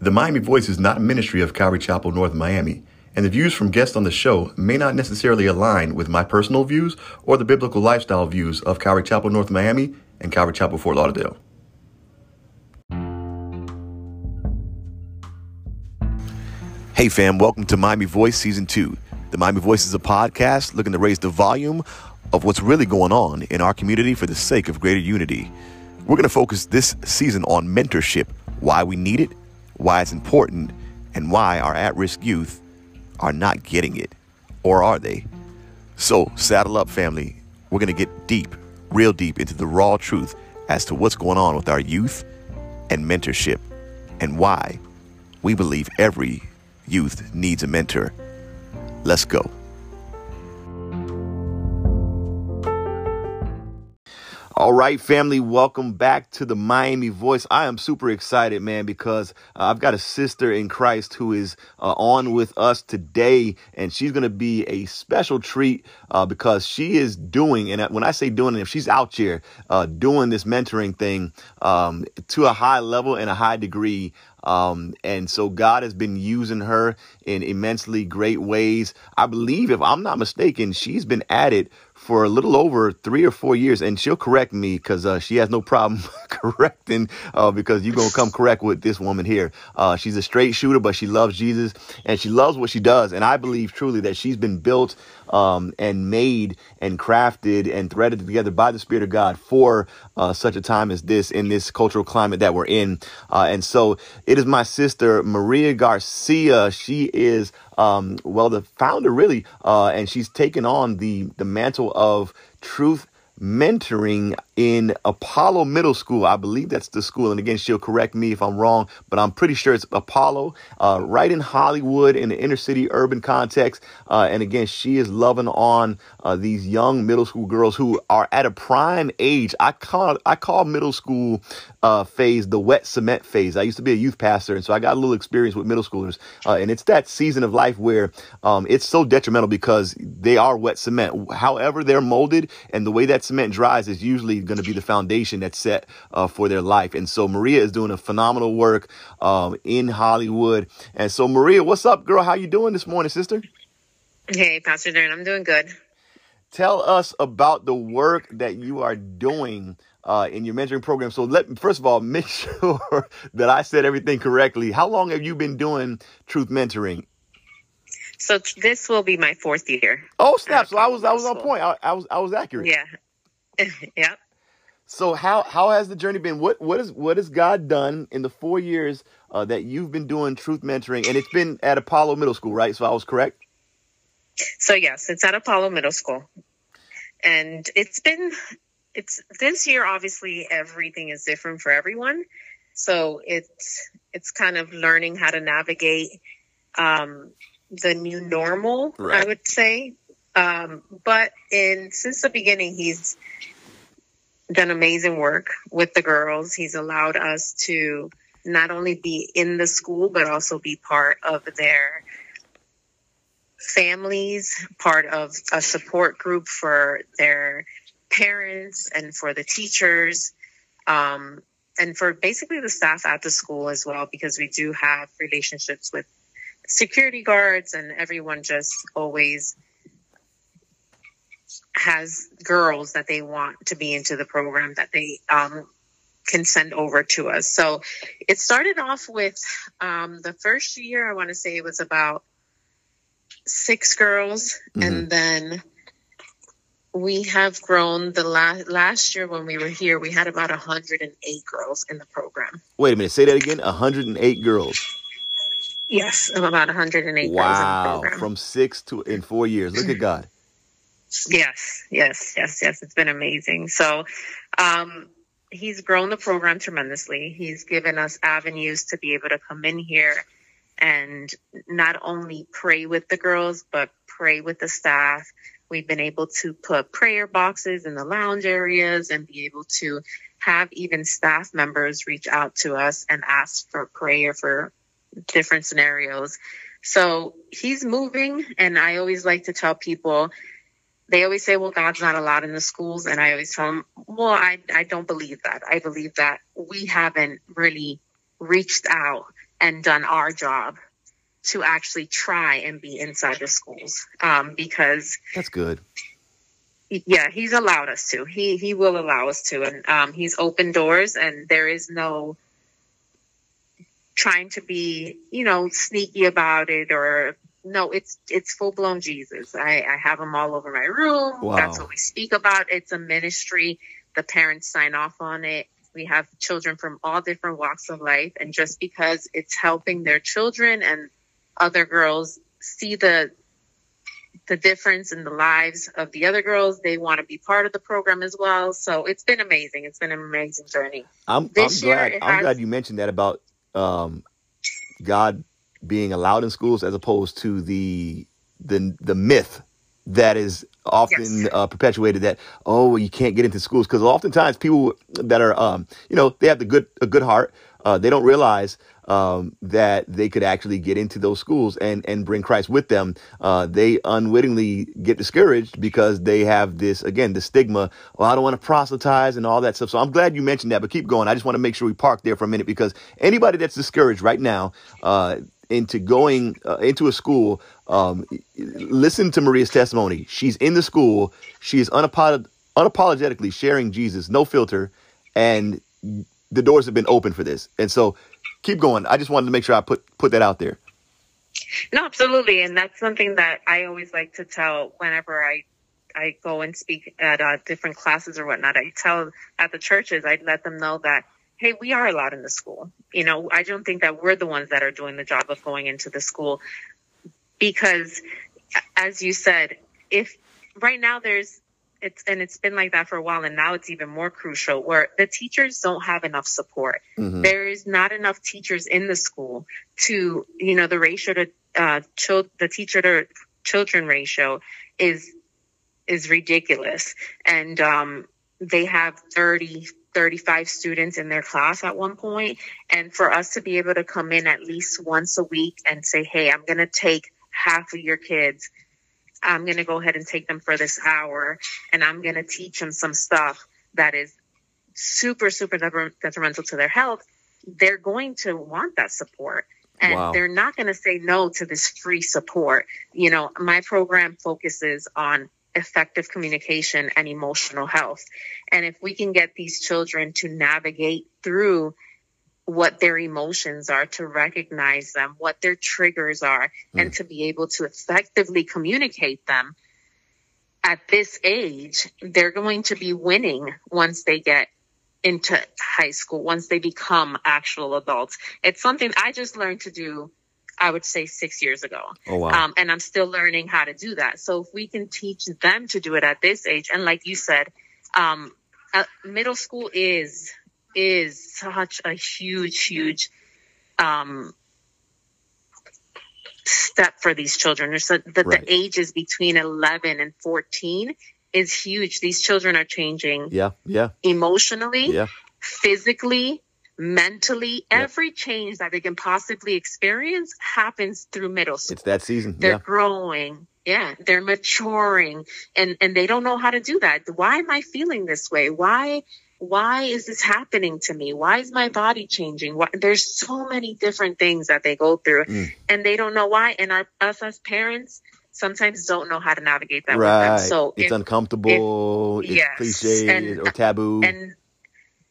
The Miami Voice is not a ministry of Calvary Chapel, North Miami, and the views from guests on the show may not necessarily align with my personal views or the biblical lifestyle views of Calvary Chapel, North Miami and Calvary Chapel, Fort Lauderdale. Hey fam, welcome to Miami Voice Season 2. The Miami Voice is a podcast looking to raise the volume of what's really going on in our community for the sake of greater unity. We're going to focus this season on mentorship, why we need it, why it's important, and why our at risk youth are not getting it. Or are they? So, saddle up, family. We're going to get deep, real deep into the raw truth as to what's going on with our youth and mentorship and why we believe every youth needs a mentor. Let's go. All right, family, welcome back to the Miami Voice. I am super excited, man, because uh, I've got a sister in Christ who is uh, on with us today, and she's going to be a special treat uh, because she is doing, and when I say doing, if she's out here uh, doing this mentoring thing um, to a high level and a high degree, um, and so God has been using her in immensely great ways. I believe, if I'm not mistaken, she's been at it for a little over three or four years, and she'll correct me because uh, she has no problem correcting uh, because you're gonna come correct with this woman here. Uh, she's a straight shooter, but she loves Jesus and she loves what she does, and I believe truly that she's been built um, and made and crafted and threaded together by the Spirit of God for uh, such a time as this in this cultural climate that we're in. Uh, and so it is my sister Maria Garcia. She is um, well the founder really, uh, and she's taken on the the mantle of truth mentoring in Apollo Middle School. I believe that's the school. And again, she'll correct me if I'm wrong, but I'm pretty sure it's Apollo, uh, right in Hollywood in the inner city urban context. Uh, and again, she is loving on uh, these young middle school girls who are at a prime age. I call I call middle school uh, phase the wet cement phase. I used to be a youth pastor, and so I got a little experience with middle schoolers. Uh, and it's that season of life where um, it's so detrimental because they are wet cement. However, they're molded, and the way that cement dries is usually going to be the foundation that's set uh, for their life. And so Maria is doing a phenomenal work um, in Hollywood. And so Maria, what's up, girl? How you doing this morning, sister? Hey, Pastor Darren, I'm doing good. Tell us about the work that you are doing uh, in your mentoring program. So let first of all make sure that I said everything correctly. How long have you been doing truth mentoring? So this will be my fourth year. Oh snap! So I was I was on point. I, I was I was accurate. Yeah. yep. So how how has the journey been? What what is what has God done in the four years uh, that you've been doing truth mentoring? And it's been at Apollo Middle School, right? So I was correct. So yes, it's at Apollo Middle School, and it's been it's this year. Obviously, everything is different for everyone, so it's it's kind of learning how to navigate um, the new normal. Right. I would say, um, but in since the beginning, he's done amazing work with the girls. He's allowed us to not only be in the school, but also be part of their families, part of a support group for their parents and for the teachers, um, and for basically the staff at the school as well, because we do have relationships with security guards and everyone just always has girls that they want to be into the program that they um, can send over to us. So it started off with um, the first year, I want to say it was about six girls. Mm-hmm. And then we have grown the last last year when we were here, we had about 108 girls in the program. Wait a minute, say that again 108 girls. Yes, about 108 wow. From six to in four years. Look at God. Yes, yes, yes, yes. It's been amazing. So, um, he's grown the program tremendously. He's given us avenues to be able to come in here and not only pray with the girls, but pray with the staff. We've been able to put prayer boxes in the lounge areas and be able to have even staff members reach out to us and ask for prayer for different scenarios. So he's moving, and I always like to tell people they always say, well, God's not allowed in the schools. And I always tell them, well, I, I don't believe that. I believe that we haven't really reached out and done our job to actually try and be inside the schools um, because that's good yeah he's allowed us to he he will allow us to and um, he's opened doors and there is no trying to be you know sneaky about it or no it's it's full-blown jesus i i have them all over my room wow. that's what we speak about it's a ministry the parents sign off on it we have children from all different walks of life and just because it's helping their children and other girls see the the difference in the lives of the other girls. They want to be part of the program as well. So it's been amazing. It's been an amazing journey. I'm, I'm glad. I'm has, glad you mentioned that about um, God being allowed in schools as opposed to the the the myth that is often yes. uh, perpetuated that oh you can't get into schools because oftentimes people that are um, you know they have the good a good heart uh, they don't realize um, that they could actually get into those schools and and bring Christ with them. Uh, they unwittingly get discouraged because they have this again the stigma. Well, I don't want to proselytize and all that stuff. So I'm glad you mentioned that. But keep going. I just want to make sure we park there for a minute because anybody that's discouraged right now. Uh, into going uh, into a school, um, listen to Maria's testimony. She's in the school. She is unapolog- unapologetically sharing Jesus, no filter, and the doors have been open for this. And so keep going. I just wanted to make sure I put put that out there. No, absolutely, and that's something that I always like to tell whenever I I go and speak at uh, different classes or whatnot. I tell at the churches, I let them know that hey, we are allowed in the school. You know, I don't think that we're the ones that are doing the job of going into the school because, as you said, if right now there's it's and it's been like that for a while and now it's even more crucial where the teachers don't have enough support mm-hmm. there is not enough teachers in the school to you know the ratio to uh child, the teacher to children ratio is is ridiculous and um they have 30 35 students in their class at one point and for us to be able to come in at least once a week and say hey i'm going to take half of your kids I'm going to go ahead and take them for this hour and I'm going to teach them some stuff that is super, super detrimental to their health. They're going to want that support and wow. they're not going to say no to this free support. You know, my program focuses on effective communication and emotional health. And if we can get these children to navigate through what their emotions are, to recognize them, what their triggers are, mm. and to be able to effectively communicate them. At this age, they're going to be winning once they get into high school, once they become actual adults. It's something I just learned to do, I would say six years ago. Oh, wow. Um, and I'm still learning how to do that. So if we can teach them to do it at this age, and like you said, um, uh, middle school is is such a huge, huge um, step for these children. There's a, the, right. the ages between 11 and 14 is huge. These children are changing. Yeah, yeah. Emotionally, yeah. physically, mentally, every change that they can possibly experience happens through middle school. It's that season. They're yeah. growing. Yeah, they're maturing and and they don't know how to do that. Why am I feeling this way? Why why is this happening to me? Why is my body changing? Why? There's so many different things that they go through mm. and they don't know why. And our, us as parents sometimes don't know how to navigate that right. with them. So it's if, uncomfortable, if, it's yes, cliche and, or taboo. And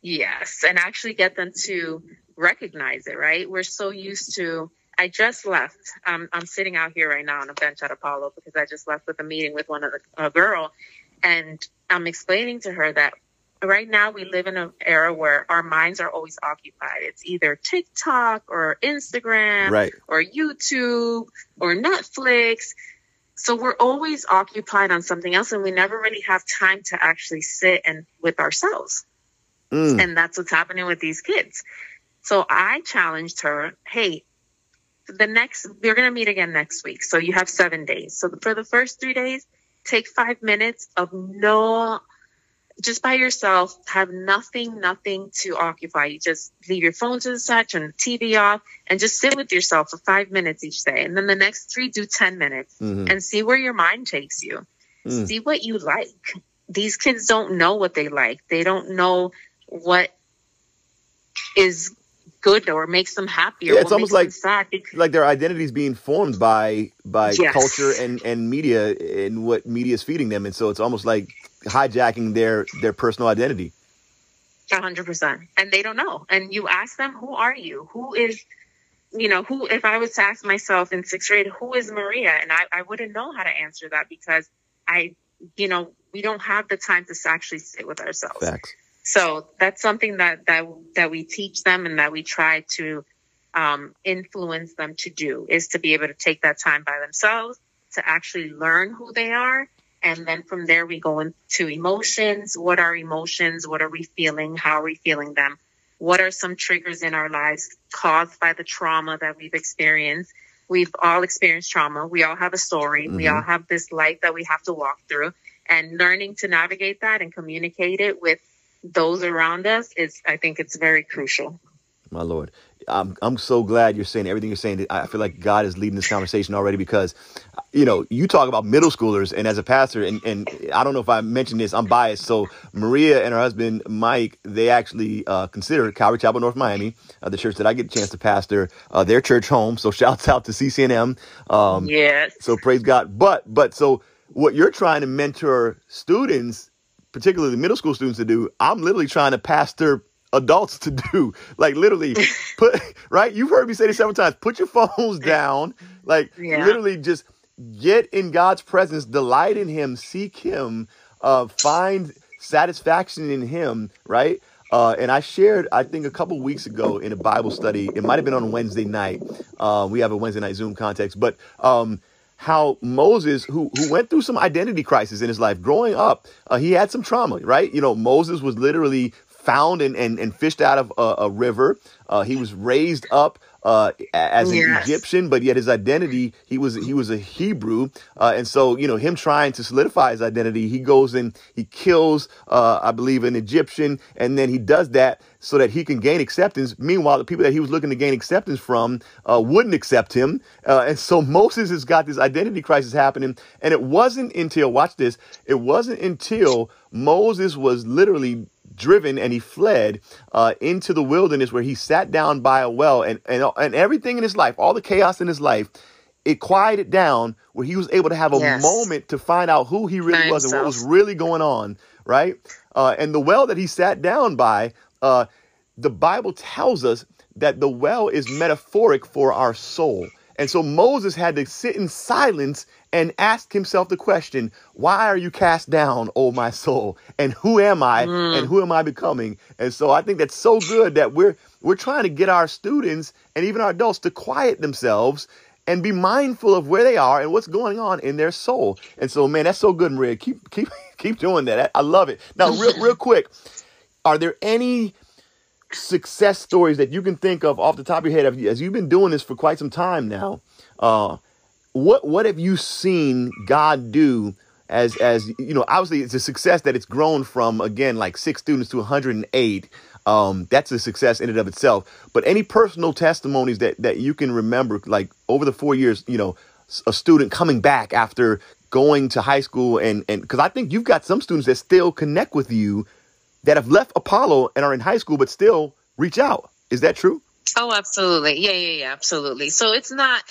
yes, and actually get them to recognize it, right? We're so used to, I just left. Um, I'm sitting out here right now on a bench at Apollo because I just left with a meeting with one of the, a girl and I'm explaining to her that right now we live in an era where our minds are always occupied. It's either TikTok or Instagram right. or YouTube or Netflix. So we're always occupied on something else and we never really have time to actually sit and with ourselves. Mm. And that's what's happening with these kids. So I challenged her, hey, the next, we're going to meet again next week. So you have seven days. So for the first three days, take five minutes of no just by yourself, have nothing, nothing to occupy you. Just leave your phone to the side, turn the TV off, and just sit with yourself for five minutes each day. And then the next three, do 10 minutes mm-hmm. and see where your mind takes you. Mm. See what you like. These kids don't know what they like. They don't know what is good or makes them happy or Yeah, it's almost like- like their identity is being formed by by Yes. culture and and media and what media is feeding them and so it's almost like hijacking their their personal identity hundred percent. And they don't know. And you ask them, who are you? Who is, you know, who, if I was to ask myself in sixth grade, who is Maria? And I, I wouldn't know how to answer that because I, you know, we don't have the time to actually sit with ourselves. facts So that's something that, that, that we teach them and that we try to, um, influence them to do is to be able to take that time by themselves to actually learn who they are. And then from there, we go into emotions. What are emotions? What are we feeling? How are we feeling them? What are some triggers in our lives caused by the trauma that we've experienced? We've all experienced trauma. We all have a story. We Mhm. all have this life that we have to walk through. And learning to navigate that and communicate it with those around us is, I think, it's very crucial. my lord i'm i'm so glad you're saying everything you're saying i feel like god is leading this conversation already because you know you talk about middle schoolers and as a pastor and and i don't know if i mentioned this i'm biased so maria and her husband mike they actually uh, consider calvary chapel north miami uh, the church that i get a chance to pastor uh, their church home so shouts out to ccnm um, Yes. So praise God. But but so what you're trying to mentor students, particularly the middle school students to do, I'm literally trying to pastor adults to do. Like literally put right? You've heard me say this several times. Put your phones down. Like Yeah. literally just get in God's presence, delight in him, seek him, uh, find satisfaction in him, right? Uh, and I shared, I think, a couple weeks ago in a Bible study. It might have been on Wednesday night. Uh, we have a Wednesday night Zoom context, but um, how Moses, who who went through some identity crisis in his life growing up, uh, he had some trauma, right? You know, Moses was literally found and and, and fished out of a, a river. Uh, he was raised up uh, as an Yes. Egyptian, but yet his identity he was he was a Hebrew, uh, and so you know him trying to solidify his identity, he goes and he kills, uh, I believe, an Egyptian, and then he does that so that he can gain acceptance. Meanwhile, the people that he was looking to gain acceptance from uh, wouldn't accept him, uh, and so Moses has got this identity crisis happening, and it wasn't until watch this, it wasn't until Moses was literally driven and he fled uh, into the wilderness where he sat down by a well and, and and everything in his life all the chaos in his life it quieted down where he was able to have a Yes. moment to find out who he really By was and what was really going on right? Uh, and the well that he sat down by uh, the bible tells us that the well is metaphoric for our soul and so moses had to sit in silence and ask himself the question, why are you cast down, oh my soul? And who am I hmm. and who am I becoming? And so I think that's so good that we're we're trying to get our students and even our adults to quiet themselves and be mindful of where they are and what's going on in their soul. And so man, that's so good, Maria. Keep keep keep doing that. I, I love it. Now, real real quick, are there any success stories that you can think of off the top of your head as you've been doing this for quite some time now? Uh, what what have you seen God do as as you know obviously it's a success that it's grown from again like six students to 108 um that's a success in and of itself but any personal testimonies that that you can remember like over the four years you know a student coming back after going to high school and and because i think you've got some students that still connect with you that have left apollo and are in high school but still reach out is that true Oh, absolutely. Yeah, yeah, yeah, absolutely. So it's not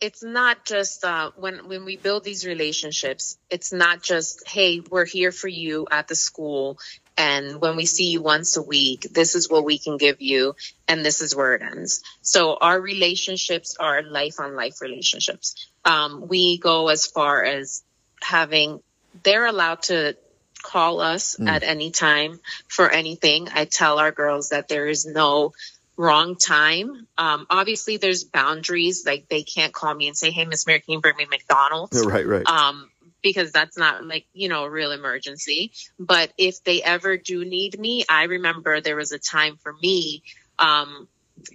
it's not just uh, when when we build these relationships. It's not just hey, we're here for you at the school, and when we see you once a week, this is what we can give you, and this is where it ends. So our relationships are life on life relationships. Um, we go as far as having they're allowed to call us Mm. at any time for anything. I tell our girls that there is no wrong time. Um, obviously, there's boundaries. Like they can't call me and say, "Hey, Miss Mary, can you bring me McDonald's?" right right um, because that's not like you know a real emergency. But if they ever do need me, I remember there was a time for me um,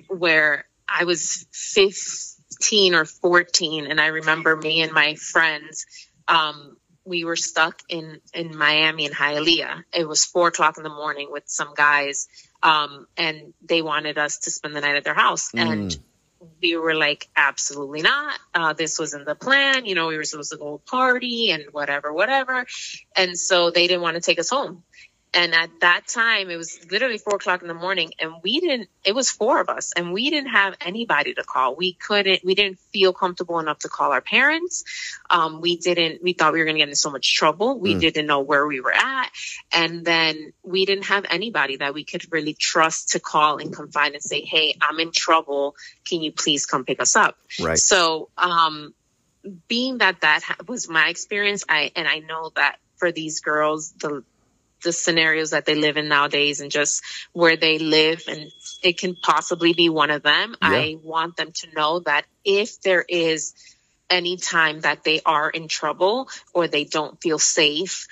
where I was 15 or 14, and I remember me and my friends. Um, we were stuck in in Miami in Hialeah. It was four o'clock in the morning with some guys, um, and they wanted us to spend the night at their house. And Mm. we were like, absolutely not. Uh, this wasn't the plan. You know, we were supposed to go party and whatever, whatever. And so they didn't want to take us home. And at that time, it was literally four o'clock in the morning, and we didn't. It was four of us, and we didn't have anybody to call. We couldn't. We didn't feel comfortable enough to call our parents. Um, we didn't. We thought we were going to get into so much trouble. We mm. didn't know where we were at, and then we didn't have anybody that we could really trust to call and confide and say, "Hey, I'm in trouble. Can you please come pick us up?" Right. So, um, being that that was my experience, I and I know that for these girls, the the scenarios that they live in nowadays and just where they live and it can possibly be one of them. Yeah. I want them to know that if there is any time that they are in trouble or they don't feel safe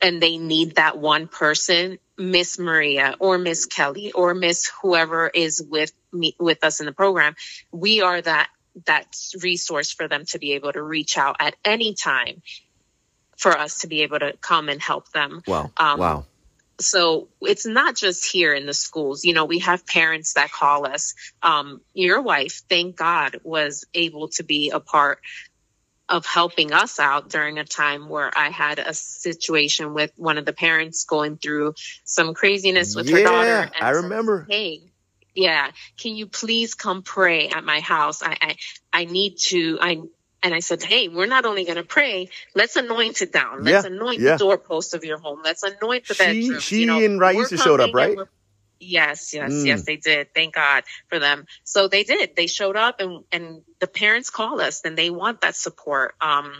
and they need that one person, Miss Maria or Miss Kelly or Miss whoever is with me with us in the program, we are that that resource for them to be able to reach out at any time for us to be able to come and help them. Wow. Um, wow. So it's not just here in the schools. You know, we have parents that call us. Um, your wife, thank God, was able to be a part of helping us out during a time where I had a situation with one of the parents going through some craziness with yeah, her daughter. I remember. hey, yeah, can you please come pray at my house? I, I, I need to, I, and I said, Hey, we're not only going to pray, let's anoint it down. Let's yeah, anoint yeah. the doorpost of your home. Let's anoint the bedroom. She, you know, and Raisa showed up, right? Yes, yes, mm. yes, they did. Thank God for them. So they did. They showed up and, and the parents call us and they want that support. Um,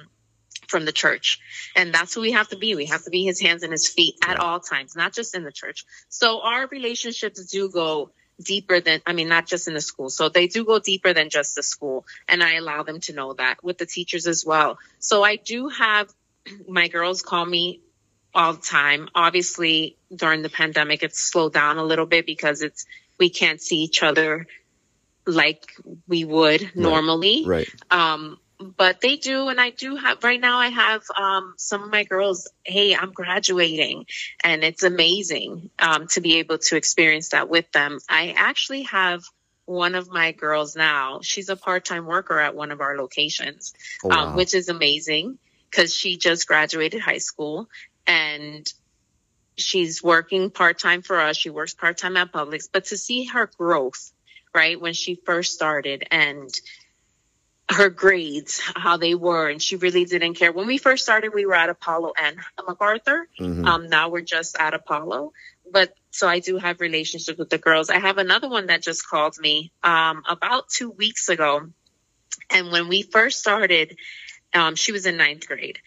from the church. And that's who we have to be. We have to be his hands and his feet at all times, not just in the church. So our relationships do go deeper than, I mean, not just in the school. So they do go deeper than just the school. And I allow them to know that with the teachers as well. So I do have my girls call me all the time. Obviously, during the pandemic, it's slowed down a little bit because it's, we can't see each other like we would right. normally. Right. Um, but they do and i do have right now i have um, some of my girls hey i'm graduating and it's amazing um, to be able to experience that with them i actually have one of my girls now she's a part-time worker at one of our locations oh, um, wow. um, which is amazing because she just graduated high school and she's working part-time for us she works part-time at publix but to see her growth right when she first started and her grades, how they were, and she really didn't care. When we first started, we were at Apollo and McArthur. Mm-hmm. Um, now we're just at Apollo. But so I do have relationships with the girls. I have another one that just called me um, about two weeks ago. And when we first started, um, she was in ninth grade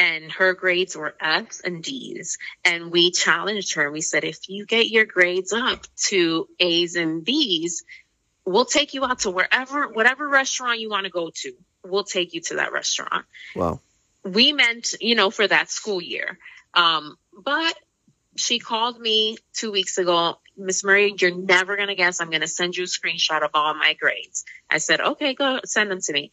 and her grades were F's and D's. And we challenged her. We said, if you get your grades up to A's and B's, We'll take you out to wherever, whatever restaurant you want to go to. We'll take you to that restaurant. Wow. We meant, you know, for that school year. Um, but she called me two weeks ago. Miss Murray, you're never going to guess. I'm going to send you a screenshot of all my grades. I said, okay, go send them to me.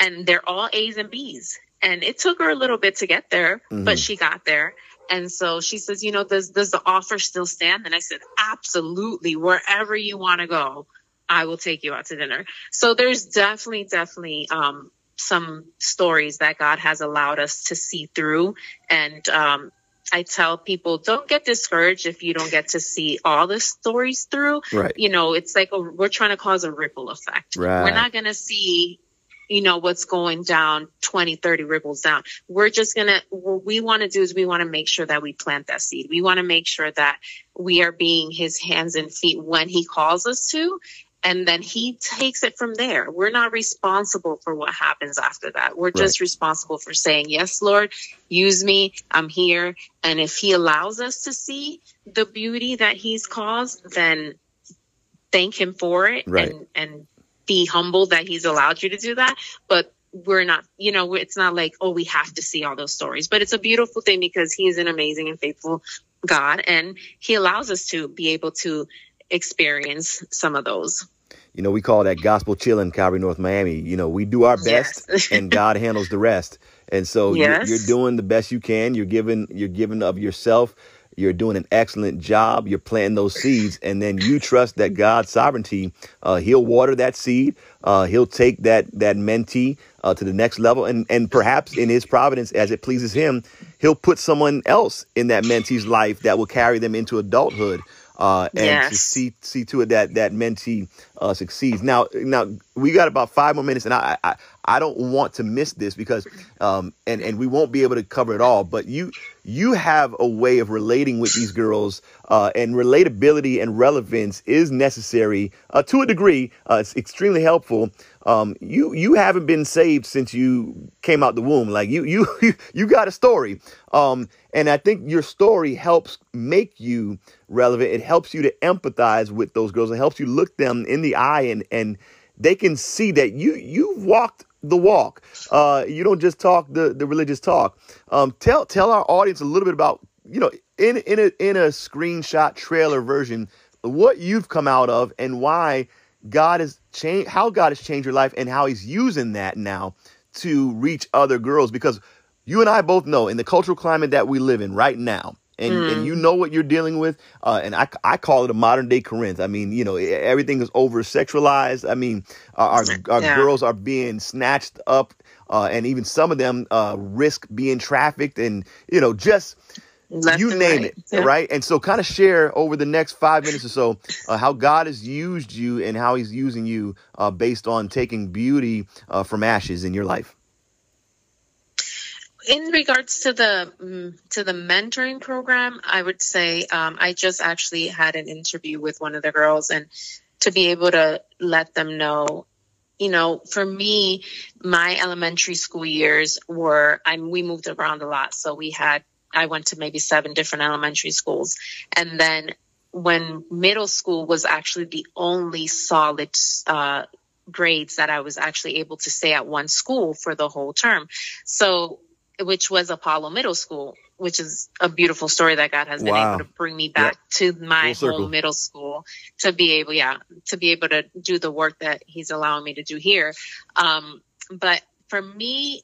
And they're all A's and B's. And it took her a little bit to get there, mm-hmm. but she got there. And so she says, you know, does, does the offer still stand? And I said, absolutely. Wherever you want to go, I will take you out to dinner. So there's definitely, definitely, um, some stories that God has allowed us to see through. And, um, I tell people don't get discouraged if you don't get to see all the stories through. Right. You know, it's like a, we're trying to cause a ripple effect. Right. We're not going to see you know what's going down 20 30 ripples down we're just gonna what we want to do is we want to make sure that we plant that seed we want to make sure that we are being his hands and feet when he calls us to and then he takes it from there. We're not responsible for what happens after that. We're just responsible for saying, Yes, Lord, use me. I'm here. And if he allows us to see the beauty that he's caused, then thank him for it right. and, and be humble that he's allowed you to do that. But we're not, you know, it's not like, oh, we have to see all those stories, but it's a beautiful thing because he is an amazing and faithful God and he allows us to be able to experience some of those. You know, we call that gospel chilling, Calvary North Miami. You know, we do our best yes. and God handles the rest. And so yes. you're, you're, doing the best you can. You're giving, you're giving of yourself. You're doing an excellent job. You're planting those seeds, and then you trust that God's sovereignty. Uh, he'll water that seed. Uh, he'll take that that mentee uh, to the next level, and and perhaps in His providence, as it pleases Him, He'll put someone else in that mentee's life that will carry them into adulthood uh, and yes. to see see to it that that mentee uh, succeeds. Now, now we got about five more minutes, and I I, I don't want to miss this because um and and we won't be able to cover it all. But you you have a way of relating with these girls, uh, and relatability and relevance is necessary uh, to a degree. Uh, it's extremely helpful. Um, you you haven't been saved since you came out the womb. Like you you you got a story. Um, and I think your story helps make you relevant. It helps you to empathize with those girls. It helps you look them in the eye and and they can see that you you've walked the walk. Uh, you don't just talk the the religious talk. Um, tell tell our audience a little bit about you know in in a in a screenshot trailer version what you've come out of and why God has changed how God has changed your life and how He's using that now to reach other girls because you and I both know in the cultural climate that we live in right now, and, mm. and you know what you're dealing with. Uh, and I, I call it a modern day Corinth. I mean, you know, everything is over sexualized. I mean, our, our yeah. girls are being snatched up, uh, and even some of them uh, risk being trafficked, and you know, just. Left you name right. it, yeah. right? And so, kind of share over the next five minutes or so uh, how God has used you and how He's using you uh, based on taking beauty uh, from ashes in your life in regards to the mm, to the mentoring program, I would say um, I just actually had an interview with one of the girls, and to be able to let them know, you know, for me, my elementary school years were I we moved around a lot, so we had I went to maybe seven different elementary schools, and then when middle school was actually the only solid uh, grades that I was actually able to stay at one school for the whole term. So which was Apollo Middle School, which is a beautiful story that God has been wow. able to bring me back yep. to my home middle school to be able, yeah, to be able to do the work that He's allowing me to do here. Um, but for me,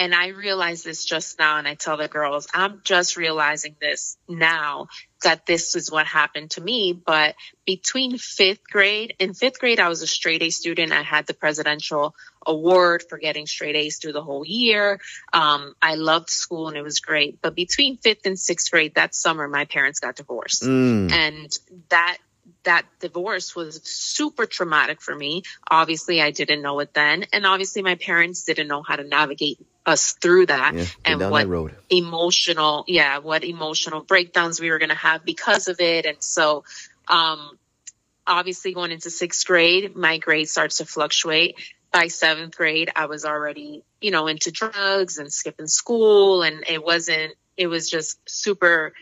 and I realize this just now, and I tell the girls, I'm just realizing this now that this is what happened to me. But between fifth grade, in fifth grade, I was a straight A student. I had the presidential award for getting straight A's through the whole year. Um, I loved school and it was great. But between fifth and sixth grade, that summer, my parents got divorced. Mm. And that that divorce was super traumatic for me. Obviously, I didn't know it then. And obviously, my parents didn't know how to navigate us through that yeah, and what that emotional, yeah, what emotional breakdowns we were going to have because of it. And so, um, obviously going into sixth grade, my grade starts to fluctuate. By seventh grade, I was already, you know, into drugs and skipping school and it wasn't, it was just super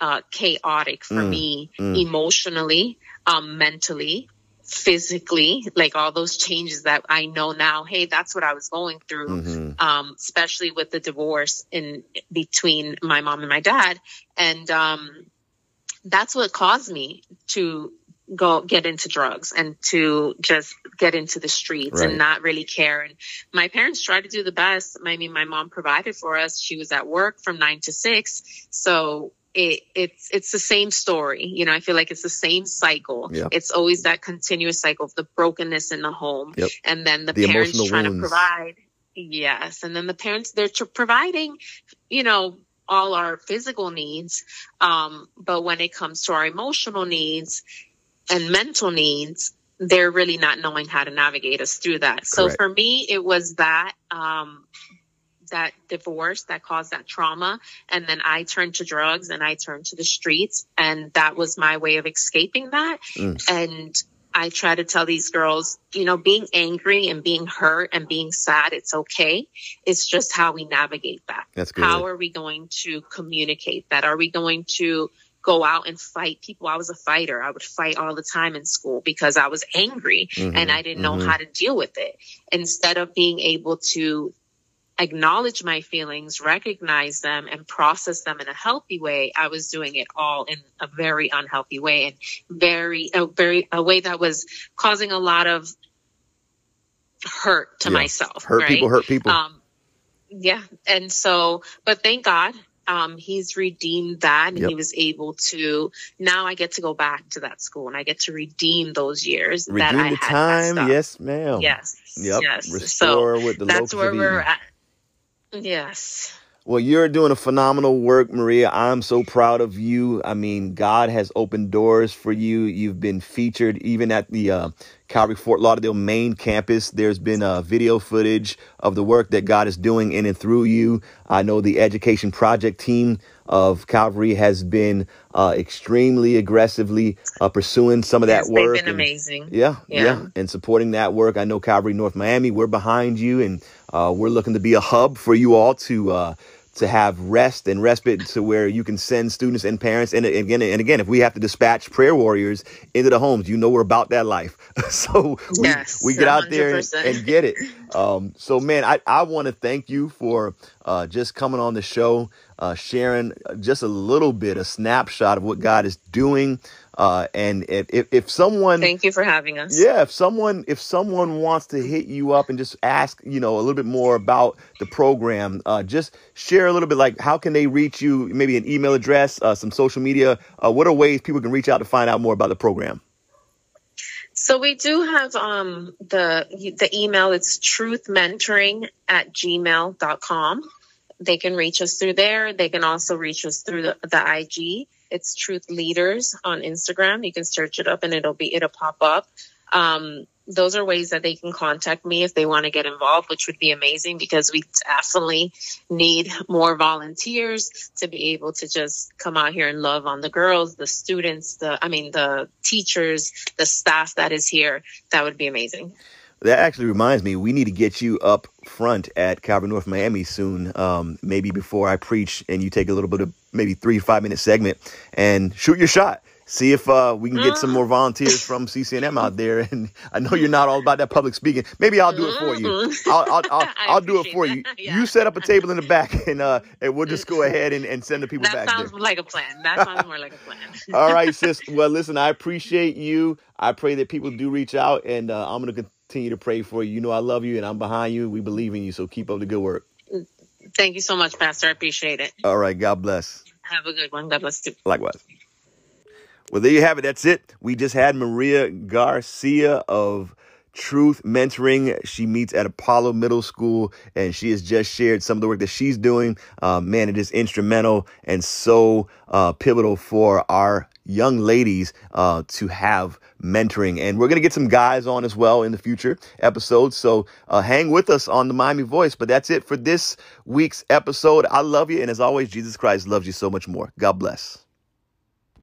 uh, chaotic for mm, me mm. emotionally, um, mentally, physically, like all those changes that I know now. Hey, that's what I was going through, mm-hmm. um, especially with the divorce in between my mom and my dad, and um, that's what caused me to go get into drugs and to just get into the streets right. and not really care. And my parents tried to do the best. I mean, my mom provided for us. She was at work from nine to six. So it, it's it's the same story. You know, I feel like it's the same cycle. Yeah. It's always that continuous cycle of the brokenness in the home, yep. and then the, the parents trying wounds. to provide. Yes, and then the parents they're providing, you know, all our physical needs, um, but when it comes to our emotional needs and mental needs, they're really not knowing how to navigate us through that. Correct. So for me, it was that. Um, that divorce that caused that trauma. And then I turned to drugs and I turned to the streets. And that was my way of escaping that. Mm. And I try to tell these girls, you know, being angry and being hurt and being sad, it's okay. It's just how we navigate that. That's good. How are we going to communicate that? Are we going to go out and fight people? I was a fighter. I would fight all the time in school because I was angry mm-hmm, and I didn't know mm-hmm. how to deal with it. Instead of being able to acknowledge my feelings, recognize them, and process them in a healthy way, I was doing it all in a very unhealthy way and very, a very, a way that was causing a lot of hurt to yeah. myself. Hurt right? people, hurt people. Um, yeah. And so, but thank God um, he's redeemed that and Yep. he was able to now i get to go back to that school and i get to redeem those years that Redeem i the had time. Yes, ma'am. yes Yep. yes so Restore with the that's where we're at yes Well, you're doing a phenomenal work, Maria. I'm so proud of you. I mean, God has opened doors for you. You've been featured even at the uh, Calvary Fort Lauderdale main campus. There's been uh, video footage of the work that God is doing in and through you. I know the Education Project team of Calvary has been uh, extremely aggressively uh, pursuing some of that yes they've work. been and- amazing yeah, yeah, Yeah. and supporting that work. I know Calvary North Miami, we're behind you, and uh, we're looking to be a hub for you all to uh, to have rest and respite to where you can send students and parents. And again, and again, if we have to dispatch prayer warriors into the homes, you know we're about that life. so we, Yes, we get out there and, and get it. Um, so man, I, I want to thank you for uh, just coming on the show, uh, sharing just a little bit, a snapshot of what God is doing. Uh, and if, if, if someone thank you for having us yeah, if someone if someone wants to hit you up and just ask, you know, a little bit more about the program, uh, just share a little bit like how can they reach you? Maybe an email address, uh, some social media. Uh, what are ways people can reach out to find out more about the program? So we do have um the the email it's truthmentoring at gmail.com. They can reach us through there. They can also reach us through the, the IG. It's Truth Leaders on Instagram. You can search it up and it'll be it'll pop up. Um, those are ways that they can contact me if they want to get involved, which would be amazing because we definitely need more volunteers to be able to just come out here and love on the girls, the students, the I mean the teachers, the staff that is here. That would be amazing. That actually reminds me, we need to get you up front at Calvary North Miami soon. Um, maybe before I preach, and you take a little bit of maybe three five minute segment and shoot your shot. See if uh, we can get some more volunteers from CCNM out there. And I know you're not all about that public speaking. Maybe I'll do it for you. Mhm. I'll I'll, I'll, I'll do it for you. Yeah. You set up a table in the back, and uh, and we'll just go ahead and, and send the people That back That sounds there. like a plan. That sounds more like a plan. All right, sis. Well, listen, I appreciate you. I pray that people do reach out, and uh, I'm going to continue to pray for you. You know, I love you, and I'm behind you. We believe in you, so keep up the good work. Thank you so much, Pastor. I appreciate it. All right, God bless. Have a good one. God bless you. Likewise. Well, there you have it. That's it. We just had Maria Garcia of Truth Mentoring. She meets at Apollo Middle School, and she has just shared some of the work that she's doing. Uh, man, it is instrumental and so uh, pivotal for our young ladies uh, to have mentoring. And we're going to get some guys on as well in the future episodes. So uh, hang with us on the Miami Voice. But that's it for this week's episode. I love you. And as always, Jesus Christ loves you so much more. God bless.